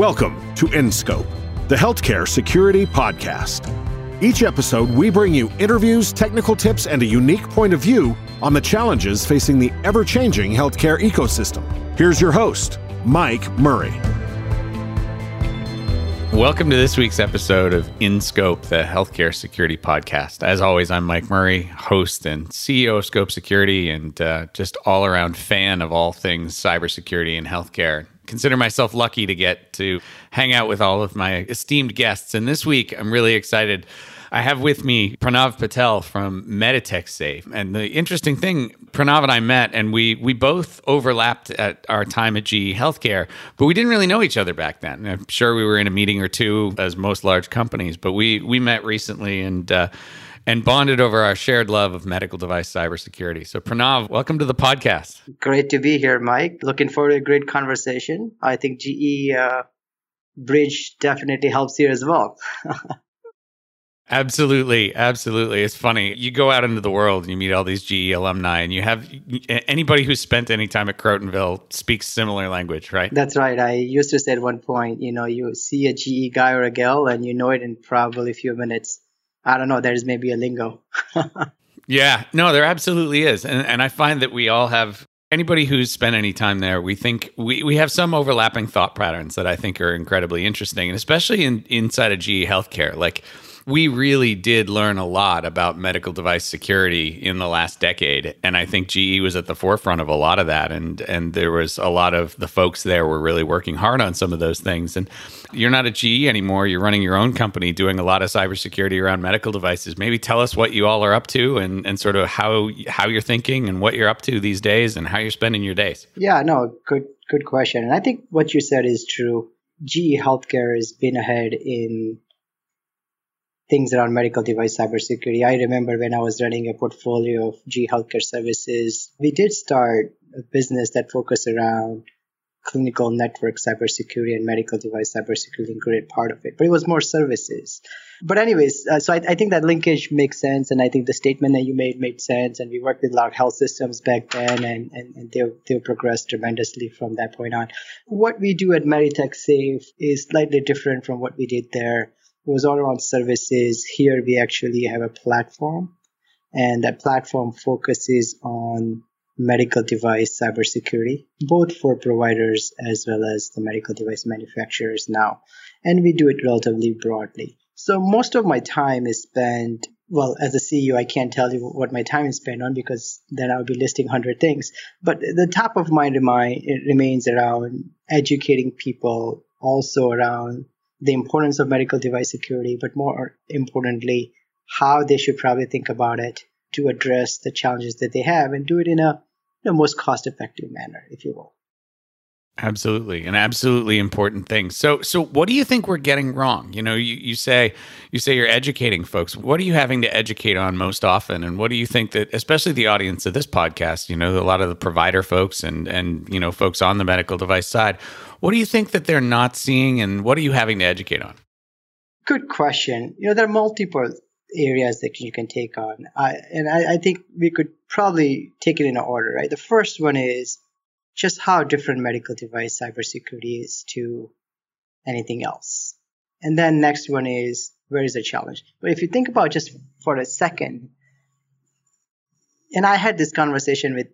Welcome to InScope, the healthcare security podcast. Each episode, we bring you interviews, technical tips, and a unique point of view on the challenges facing the ever changing healthcare ecosystem. Here's your host, Mike Murray. Welcome to this week's episode of In Scope, the healthcare security podcast. As always, I'm Mike Murray, host and CEO of Scope Security, and uh, just all around fan of all things cybersecurity and healthcare consider myself lucky to get to hang out with all of my esteemed guests. And this week, I'm really excited. I have with me Pranav Patel from Meditech Safe. And the interesting thing, Pranav and I met, and we we both overlapped at our time at GE Healthcare, but we didn't really know each other back then. I'm sure we were in a meeting or two, as most large companies, but we we met recently and. Uh, and bonded over our shared love of medical device cybersecurity. So, Pranav, welcome to the podcast. Great to be here, Mike. Looking forward to a great conversation. I think GE uh, Bridge definitely helps here as well. Absolutely, absolutely. It's funny. You go out into the world and you meet all these GE alumni, and you have anybody who's spent any time at Crotonville speaks similar language, right? That's right. I used to say at one point, you know, you see a GE guy or a gal, and you know it in probably a few minutes. I don't know. There's maybe a lingo. yeah, no, there absolutely is, and and I find that we all have anybody who's spent any time there, we think we, we have some overlapping thought patterns that I think are incredibly interesting, and especially in inside of GE healthcare, like we really did learn a lot about medical device security in the last decade and i think ge was at the forefront of a lot of that and and there was a lot of the folks there were really working hard on some of those things and you're not at ge anymore you're running your own company doing a lot of cybersecurity around medical devices. Maybe tell us what you all are up to and and sort of how how you're thinking and what you're up to these days and how you're spending your days. Yeah no good good question and i think what you said is true. Ge healthcare has been ahead in things around medical device cybersecurity. I remember when I was running a portfolio of GE Healthcare services, we did start a business that focused around clinical network cybersecurity and medical device cybersecurity included part of it, but it was more services. But anyways, uh, so I, I, think that linkage makes sense, and I think the statement that you made made sense. And we worked with a lot of health systems back then, and, and, and they they progressed tremendously from that point on. What we do at Meditech Safe is slightly different from what we did there was all around services. Here we actually have a platform, and that platform focuses on medical device cybersecurity, both for providers as well as the medical device manufacturers now. And we do it relatively broadly. So most of my time is spent, well, as a CEO, I can't tell you what my time is spent on because then I would be listing 100 things. But the top of my mind remains around educating people also around the importance of medical device security, but more importantly, how they should probably think about it to address the challenges that they have and do it in a most cost effective manner, if you will. Absolutely, an absolutely important thing. So, so what do you think we're getting wrong? You know, you, you say you say you're educating folks. What are you having to educate on most often, and what do you think that, especially the audience of this podcast, you know, a lot of the provider folks and and you know folks on the medical device side, what do you think that they're not seeing, and what are you having to educate on? Good question. You know, there are multiple areas that you can take on, I, and I, I think we could probably take it in order. Right. The first one is just how different medical device cybersecurity is to anything else. And then next one is where is the challenge? But if you think about just for a second, and I had this conversation with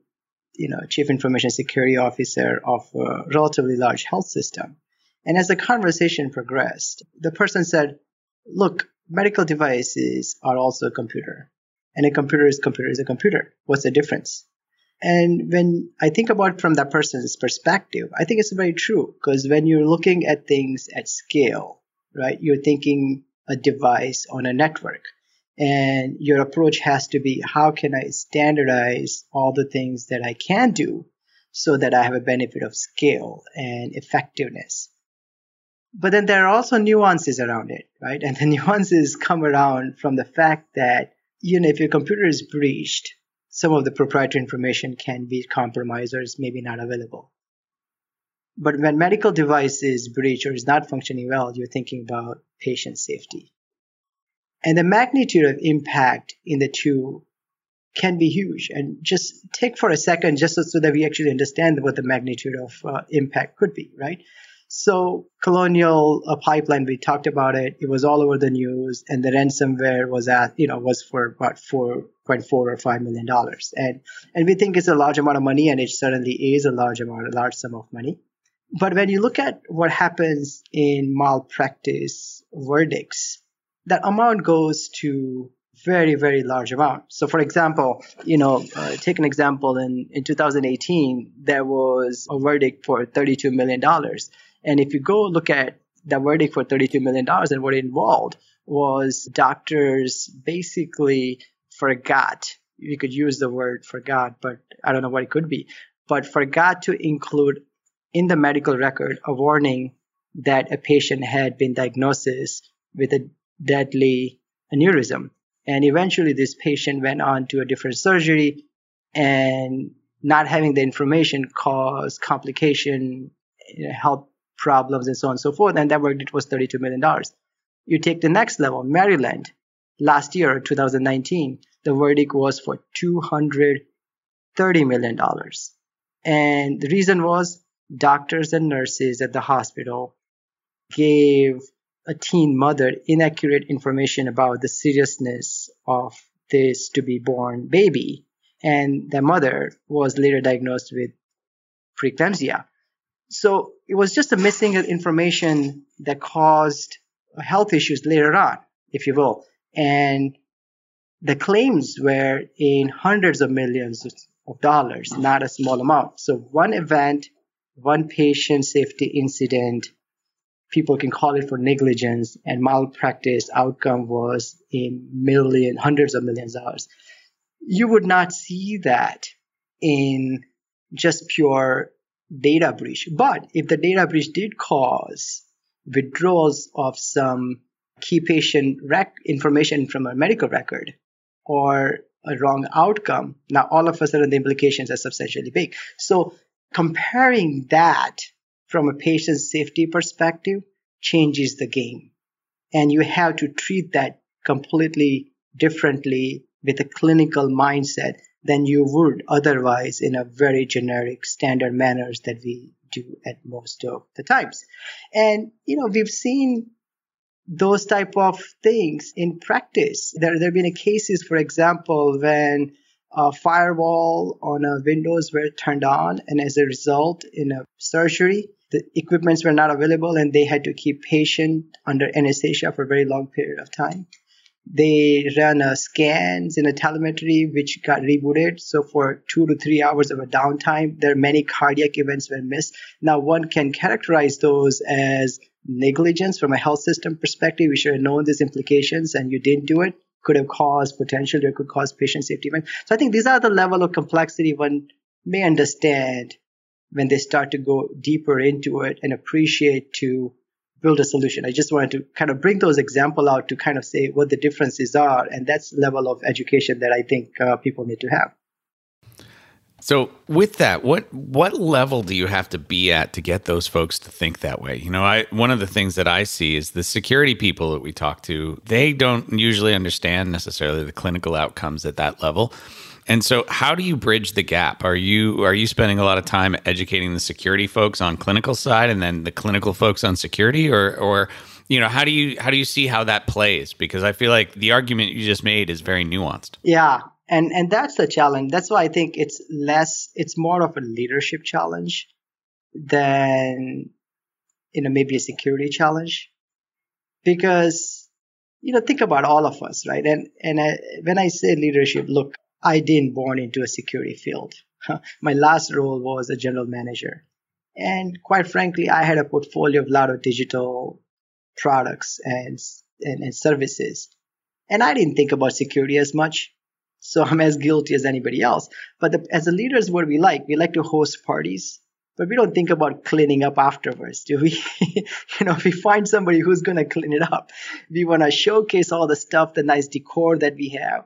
you know, chief information security officer of a relatively large health system. And as the conversation progressed, the person said, look, medical devices are also a computer. And a computer is a computer is a computer. What's the difference? And when I think about from that person's perspective, I think it's very true because when you're looking at things at scale, right, you're thinking a device on a network. And your approach has to be how can I standardize all the things that I can do so that I have a benefit of scale and effectiveness. But then there are also nuances around it, right? And the nuances come around from the fact that, you know, if your computer is breached, some of the proprietary information can be compromised or is maybe not available. But when medical device is breached or is not functioning well, you're thinking about patient safety. And the magnitude of impact in the two can be huge. And just take for a second, just so, that we actually understand what the magnitude of uh, impact could be, right? So Colonial uh, Pipeline, we talked about it. It was all over the news, and the ransomware was at you know was for about four point four or five million dollars, and and we think it's a large amount of money, and it certainly is a large amount, a large sum of money. But when you look at what happens in malpractice verdicts, that amount goes to very very large amount so for example you know uh, take an example in in 2018 there was a verdict for 32 million dollars and if you go look at the verdict for 32 million dollars and what it involved was doctors basically forgot. You could use the word forgot but i don't know what it could be but forgot to include in the medical record a warning that a patient had been diagnosed with a deadly aneurysm. And eventually, this patient went on to a different surgery, and not having the information caused complication, health problems, and so on and so forth. And that verdict was $32 million. You take the next level, Maryland, last year, 2019, the verdict was for $230 million. And the reason was doctors and nurses at the hospital gave a teen mother inaccurate information about the seriousness of this to be born baby. And the mother was later diagnosed with preeclampsia. So it was just a missing information that caused health issues later on, if you will. And the claims were in hundreds of millions of dollars, not a small amount. So one event, one patient safety incident people can call it for negligence and malpractice outcome was in million hundreds of millions of dollars you would not see that in just pure data breach but if the data breach did cause withdrawals of some key patient rec- information from a medical record or a wrong outcome now all of a sudden the implications are substantially big so comparing that from a patient safety perspective changes the game. And you have to treat that completely differently with a clinical mindset than you would otherwise in a very generic standard manners that we do at most of the times. And, you know, we've seen those type of things in practice. There, there have been cases, for example, when a firewall on a Windows were turned on, and as a result, in a surgery, the equipments were not available, and they had to keep patient under anesthesia for a very long period of time. They ran uh, scans in a telemetry which got rebooted. So for two to three hours of a downtime, there are many cardiac events were missed. Now one can characterize those as negligence from a health system perspective. We should have known these implications, and you didn't do it could have caused potential or could cause patient safety events. So I think these are the level of complexity one may understand when they start to go deeper into it and appreciate to build a solution. I just wanted to kind of bring those example out to kind of say what the differences are, and that's level of education that I think uh, people need to have. So with that, what what level do you have to be at to get those folks to think that way? You know, I one of the things that I see is the security people that we talk to, they don't usually understand necessarily the clinical outcomes at that level. And so how do you bridge the gap? Are you are you spending a lot of time educating the security folks on clinical side and then the clinical folks on security or or you know, how do you how do you see how that plays? Because I feel like the argument you just made is very nuanced. Yeah, and and that's the challenge that's why i think it's less it's more of a leadership challenge than you know maybe a security challenge because you know think about all of us right and and I, when i say leadership look i didn't born into a security field my last role was a general manager and quite frankly i had a portfolio of a lot of digital products and, and, and services and i didn't think about security as much so I'm as guilty as anybody else. But the, as a leaders, what we like, we like to host parties, but we don't think about cleaning up afterwards, do we? you know, if we find somebody who's going to clean it up, we want to showcase all the stuff, the nice decor that we have.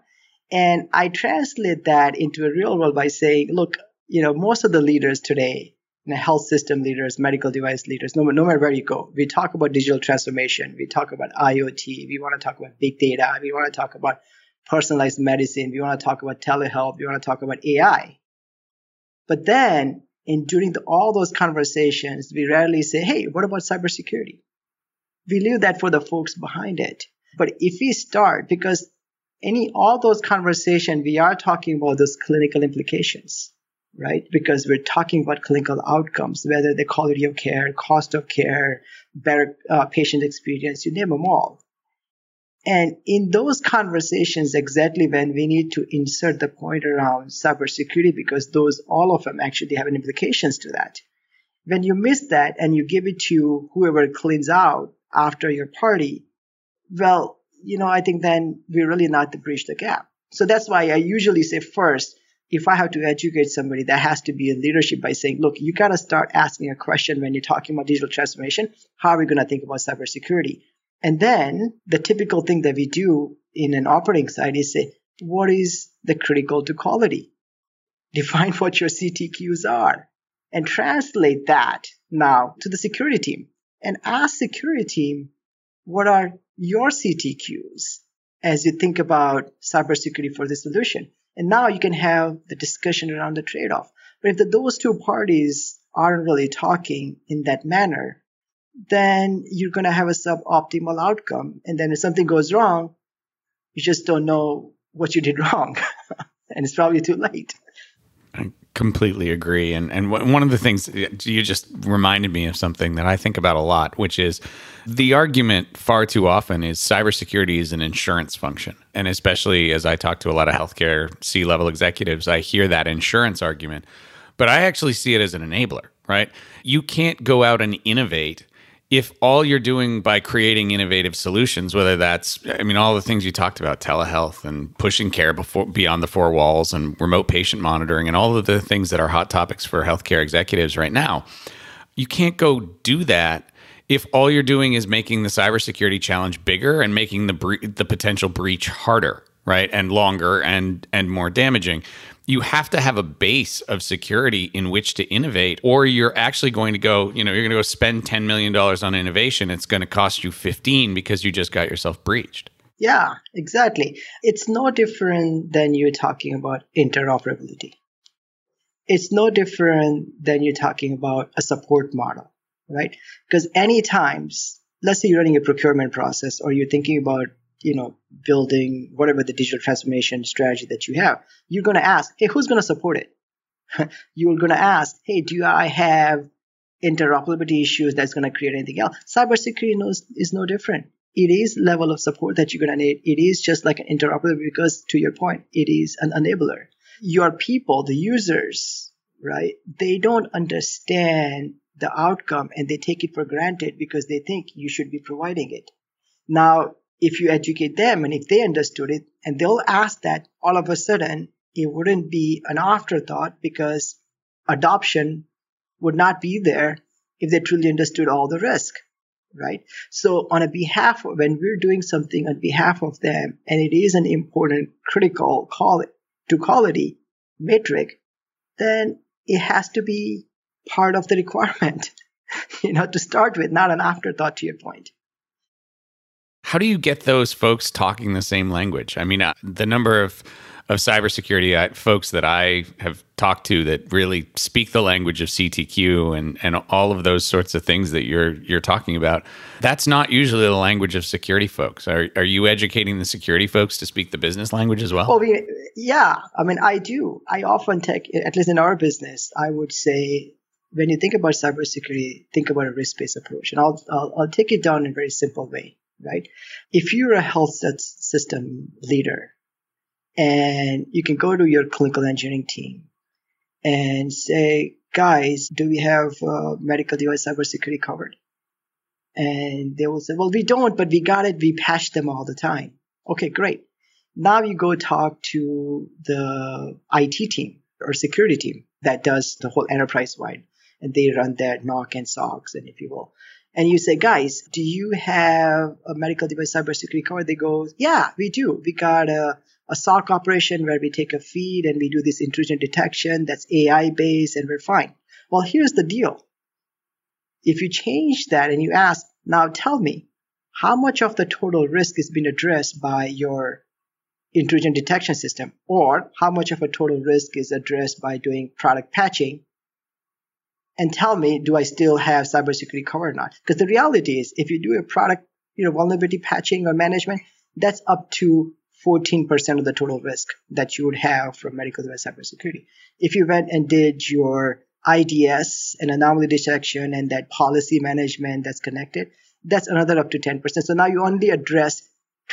And I translate that into a real world by saying, look, you know, most of the leaders today, you know, health system leaders, medical device leaders, no, no matter where you go, we talk about digital transformation, we talk about IoT, we want to talk about big data, we want to talk about personalized medicine, we want to talk about telehealth, we want to talk about AI. But then And during the, all those conversations, we rarely say, hey, what about cybersecurity? We leave that for the folks behind it. But if we start, because any all those conversations, we are talking about those clinical implications, right? Because we're talking about clinical outcomes, whether the quality of care, cost of care, better uh, patient experience, you name them all. And in those conversations, exactly when we need to insert the point around cybersecurity, because those, all of them actually have implications to that. When you miss that and you give it to whoever cleans out after your party, well, you know, I think then we're really not to bridge the gap. So that's why I usually say first, if I have to educate somebody, that has to be in leadership by saying, look, you got to start asking a question when you're talking about digital transformation. How are we going to think about cybersecurity? And then the typical thing that we do in an operating side is say, what is the critical to quality? Define what your CTQs are and translate that now to the security team and ask security team, what are your CTQs as you think about cybersecurity for the solution? And now you can have the discussion around the trade-off. But if the, those two parties aren't really talking in that manner, then you're going to have a suboptimal outcome. And then if something goes wrong, you just don't know what you did wrong. and it's probably too late. Completely agree. And and one of the things you just reminded me of something that I think about a lot, which is the argument far too often is cybersecurity is an insurance function. And especially as I talk to a lot of healthcare C level executives, I hear that insurance argument. But I actually see it as an enabler, right? You can't go out and innovate if all you're doing by creating innovative solutions, whether that's, I mean, all the things you talked about, telehealth and pushing care before beyond the four walls and remote patient monitoring and all of the things that are hot topics for healthcare executives right now, you can't go do that if all you're doing is making the cybersecurity challenge bigger and making the bre- the potential breach harder, right, and longer and and more damaging you have to have a base of security in which to innovate or you're actually going to go you know you're going to go spend 10 million dollars on innovation. It's going to cost you 15 because you just got yourself breached. Yeah exactly. It's no different than you're talking about interoperability. It's no different than you're talking about a support model right? Because any times let's say you're running a procurement process or you're thinking about you know, building whatever the digital transformation strategy that you have, you're going to ask, hey, who's going to support it? you're going to ask, hey, do I have interoperability issues that's going to create anything else? Cybersecurity knows, is no different. It is level of support that you're going to need. It is just like an interoperability because, to your point, it is an enabler. Your people, the users, right? They don't understand the outcome and they take it for granted because they think you should be providing it. Now, if you educate them and if they understood it and they'll ask that all of a sudden it wouldn't be an afterthought because adoption would not be there if they truly understood all the risk right? So on a behalf of when we're doing something on behalf of them and it is an important critical call to quality metric then it has to be part of the requirement you know to start with not an afterthought to your point how do you get those folks talking the same language? I mean, uh, the number of of cybersecurity uh, folks that I have talked to that really speak the language of CTQ and and all of those sorts of things that you're you're talking about. That's not usually the language of security folks. Are are you educating the security folks to speak the business language as well? Well, we, yeah. I mean, I do. I often take, at least in our business, I would say when you think about cybersecurity, think about a risk based approach, and I'll, I'll I'll take it down in a very simple way right? If you're a health system leader and you can go to your clinical engineering team and say, guys, do we have uh, medical device cybersecurity covered? And they will say, well, we don't, but we got it. We patch them all the time. Okay, great. Now you go talk to the IT team or security team that does the whole enterprise wide and they run that NOC and SOCs and if you will and you say, guys, do you have a medical device cybersecurity cover? They go, yeah, we do. We got a, a SOC operation where we take a feed and we do this intrusion detection that's AI based and we're fine. Well, here's the deal. If you change that and you ask, now tell me, how much of the total risk is being addressed by your intrusion detection system? Or how much of a total risk is addressed by doing product patching and tell me, do I still have cybersecurity cover or not? Because the reality is, if you do a product, you know, vulnerability patching or management, that's up to 14% of the total risk that you would have from medical device cybersecurity. If you went and did your IDS and anomaly detection and that policy management that's connected, that's another up to 10%. So now you only address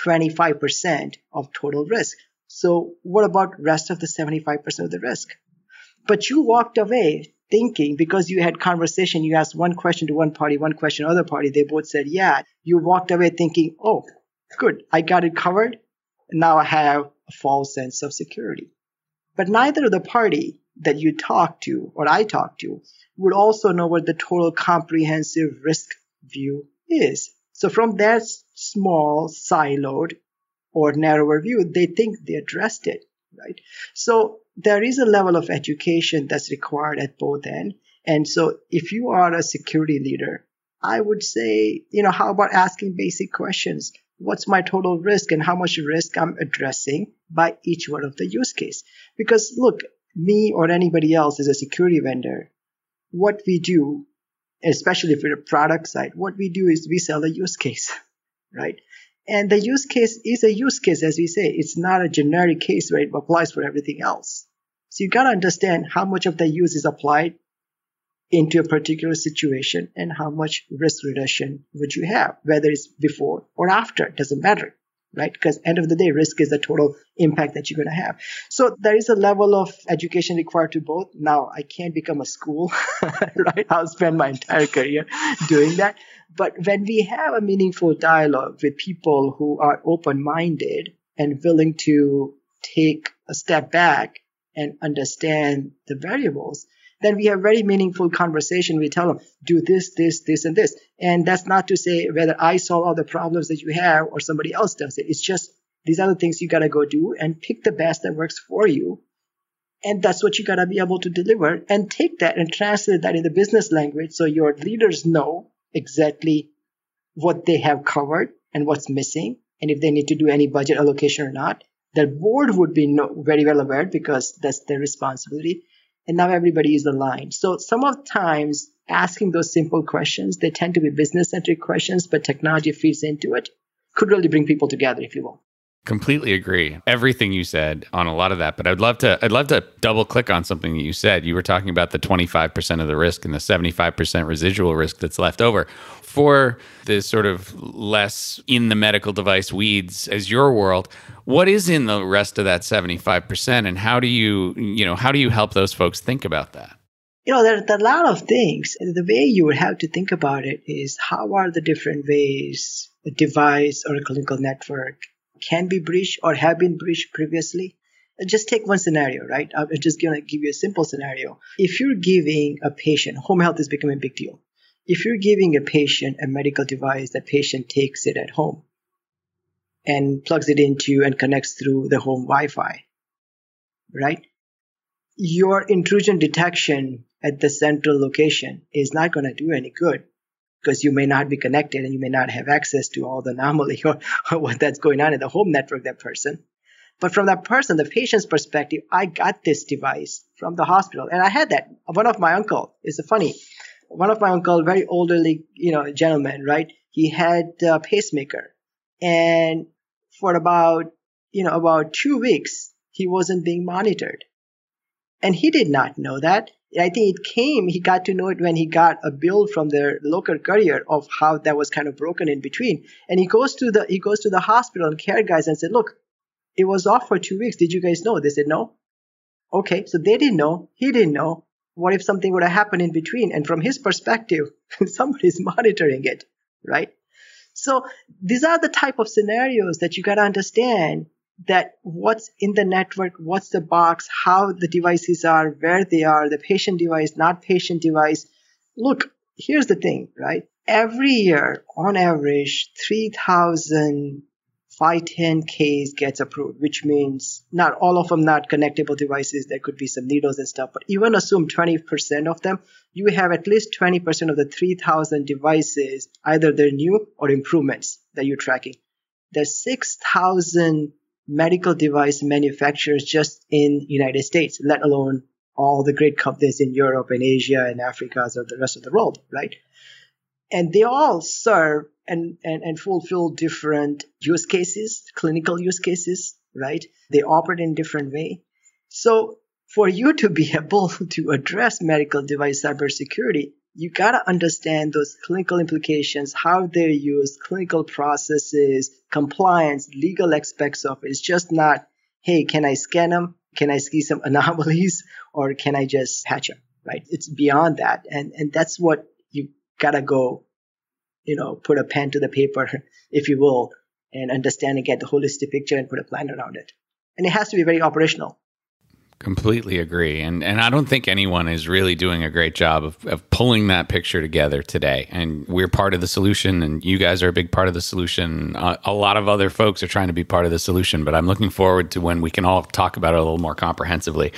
25% of total risk. So what about rest of the 75% of the risk? But you walked away thinking because you had conversation, you asked one question to one party, one question to other party, they both said yeah. You walked away thinking, oh, good, I got it covered. Now I have a false sense of security. But neither of the party that you talked to or I talked to would also know what the total comprehensive risk view is. So from that small siloed or narrower view, they think they addressed it, right? So there is a level of education that's required at both ends. And so if you are a security leader, I would say, you know, how about asking basic questions? What's my total risk and how much risk I'm addressing by each one of the use case? Because look, me or anybody else is a security vendor. What we do, especially if we're a product side, what we do is we sell a use case, right? And the use case is a use case, as we say. It's not a generic case where it applies for everything else. So you got to understand how much of the use is applied into a particular situation and how much risk reduction would you have, whether it's before or after, it doesn't matter, right? Because end of the day, risk is the total impact that you're going to have. So there is a level of education required to both. Now I can't become a school, right? I'll spend my entire career doing that. But when we have a meaningful dialogue with people who are open minded and willing to take a step back and understand the variables, then we have very meaningful conversation. We tell them, do this, this, this, and this. And that's not to say whether I solve all the problems that you have or somebody else does it. It's just these are the things you got to go do and pick the best that works for you. And that's what you got to be able to deliver and take that and translate that in the business language so your leaders know exactly what they have covered and what's missing, and if they need to do any budget allocation or not. The board would be no, very well aware because that's their responsibility. And now everybody is aligned. So some of times asking those simple questions, they tend to be business centric questions, but technology feeds into it, could really bring people together, if you will. Completely agree. Everything you said on a lot of that, but I'd love to I'd love to double click on something that you said. You were talking about the 25% of the risk and the 75% residual risk that's left over. For the sort of less in the medical device weeds as your world, what is in the rest of that 75% and how do you, you know, how do you help those folks think about that? You know, there, there are a lot of things. The way you would have to think about it is how are the different ways a device or a clinical network can be breached or have been breached previously. Just take one scenario, right? I'm just going to give you a simple scenario. If you're giving a patient, home health is becoming a big deal. If you're giving a patient a medical device, the patient takes it at home and plugs it into and connects through the home Wi Fi, right? Your intrusion detection at the central location is not going to do any good because you may not be connected and you may not have access to all the anomaly or, or what that's going on in the home network, that person. But from that person, the patient's perspective, I got this device from the hospital and I had that. One of my uncle is funny. One of my uncle, very elderly, you know, gentleman, right? He had a pacemaker and for about, you know, about two weeks, he wasn't being monitored. And he did not know that. I think it came, he got to know it when he got a bill from their local courier of how that was kind of broken in between. And he goes to the he goes to the hospital and care guys and said, Look, it was off for two weeks. Did you guys know? They said no. Okay, so they didn't know, he didn't know. What if something would have happened in between? And from his perspective, somebody's monitoring it, right? So these are the type of scenarios that you gotta understand that what's in the network, what's the box, how the devices are, where they are, the patient device, not patient device. Look, here's the thing, right? Every year, on average, 3,000 510Ks gets approved, which means not all of them not connectable devices. There could be some needles and stuff, but even assume 20% of them, you have at least 20% of the 3,000 devices, either they're new or improvements that you're tracking. There's 6,000 medical device manufacturers just in United States, let alone all the great companies in Europe and Asia and Africa and the rest of the world, right? And they all serve and, and, and fulfill different use cases, clinical use cases, right? They operate in different way. So for you to be able to address medical device cybersecurity, you got to understand those clinical implications, how they're used, clinical processes, compliance, legal aspects of it. It's just not, hey, can I scan them? Can I see some anomalies or can I just patch them? Right? It's beyond that. And, and that's what you got to go, you know, put a pen to the paper, if you will, and understand and get the holistic picture and put a plan around it. And it has to be very operational. Completely agree. And and I don't think anyone is really doing a great job of, of pulling that picture together today. And we're part of the solution, and you guys are a big part of the solution. Uh, a lot of other folks are trying to be part of the solution, but I'm looking forward to when we can all talk about it a little more comprehensively.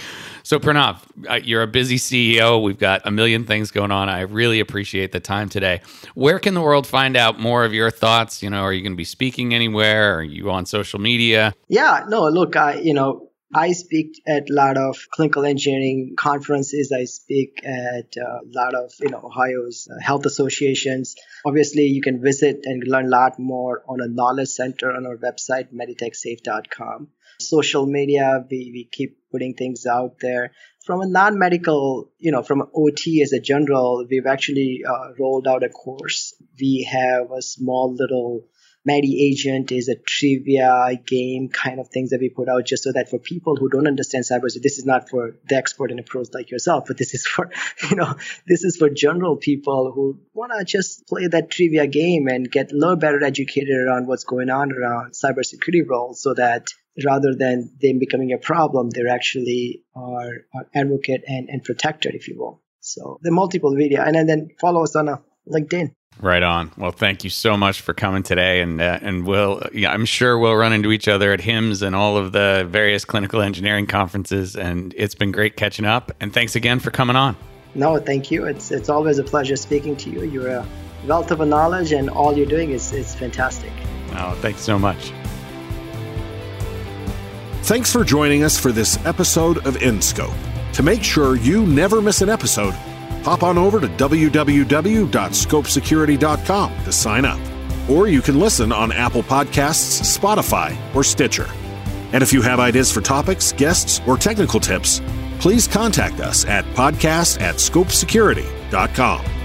So, Pranav, uh, you're a busy CEO. We've got a million things going on. I really appreciate the time today. Where can the world find out more of your thoughts? You know, are you going to be speaking anywhere? Are you on social media? Yeah, no, look, I, you know, I speak at a lot of clinical engineering conferences. I speak at a lot of you know Ohio's uh, health associations. Obviously, you can visit and learn a lot more on a knowledge center on our website, meditechsafe.com. Social media, we, we keep putting things out there. From a non-medical, you know, from OT as a general, we've actually uh, rolled out a course. We have a small little Medi Agent is a trivia game kind of things that we put out just so that for people who don't understand cybersecurity, this is not for the expert and the pros like yourself, but this is for, you know, this is for general people who want to just play that trivia game and get a little better educated around what's going on around cybersecurity roles so that rather than them becoming a problem, they're actually our, advocate and, and protector, if you will. So the multiple video and then follow us on a LinkedIn. Right on. Well, thank you so much for coming today, and uh, and we'll yeah, I'm sure we'll run into each other at HIMSS and all of the various clinical engineering conferences. And it's been great catching up. And thanks again for coming on. No, thank you. It's it's always a pleasure speaking to you. You're a wealth of knowledge, and all you're doing is is fantastic. Oh, thanks so much. Thanks for joining us for this episode of InScope. To make sure you never miss an episode hop on over to www.scopesecurity.com to sign up. Or you can listen on Apple Podcasts, Spotify, or Stitcher. And if you have ideas for topics, guests, or technical tips, please contact us at podcast at scopesecurity.com.